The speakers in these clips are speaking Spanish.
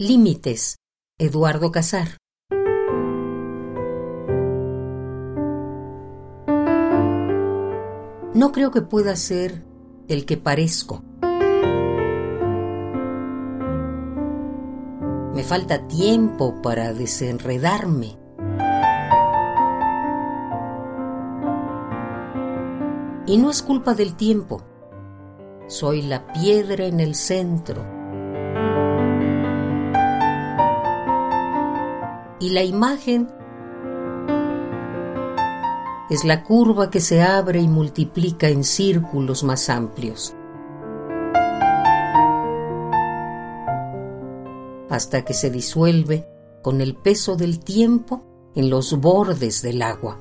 Límites, Eduardo Casar. No creo que pueda ser el que parezco. Me falta tiempo para desenredarme. Y no es culpa del tiempo. Soy la piedra en el centro y la imagen es la curva que se abre y multiplica en círculos más amplios. hasta que se disuelve con el peso del tiempo en los bordes del agua.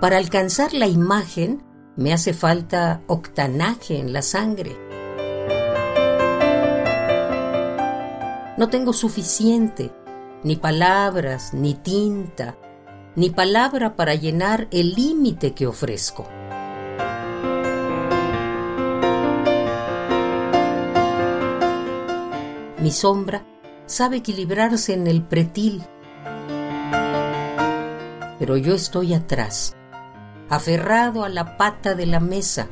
Para alcanzar la imagen me hace falta octanaje en la sangre. No tengo suficiente, ni palabras, ni tinta, ni palabra para llenar el límite que ofrezco. Mi sombra sabe equilibrarse en el pretil, pero yo estoy atrás, aferrado a la pata de la mesa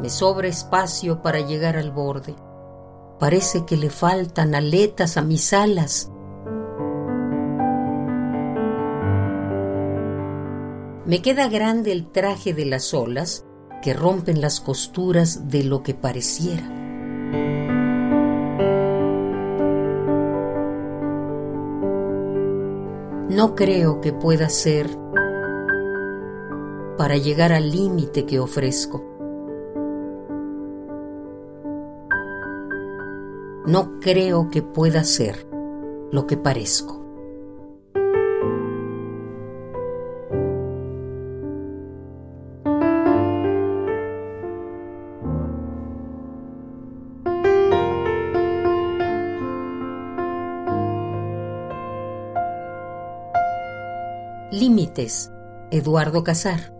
Me sobra espacio para llegar al borde. Parece que le faltan aletas a mis alas. Me queda grande el traje de las olas que rompen las costuras de lo que pareciera. No creo que pueda ser para llegar al límite que ofrezco. No creo que pueda ser lo que parezco. Límites, Eduardo Casar.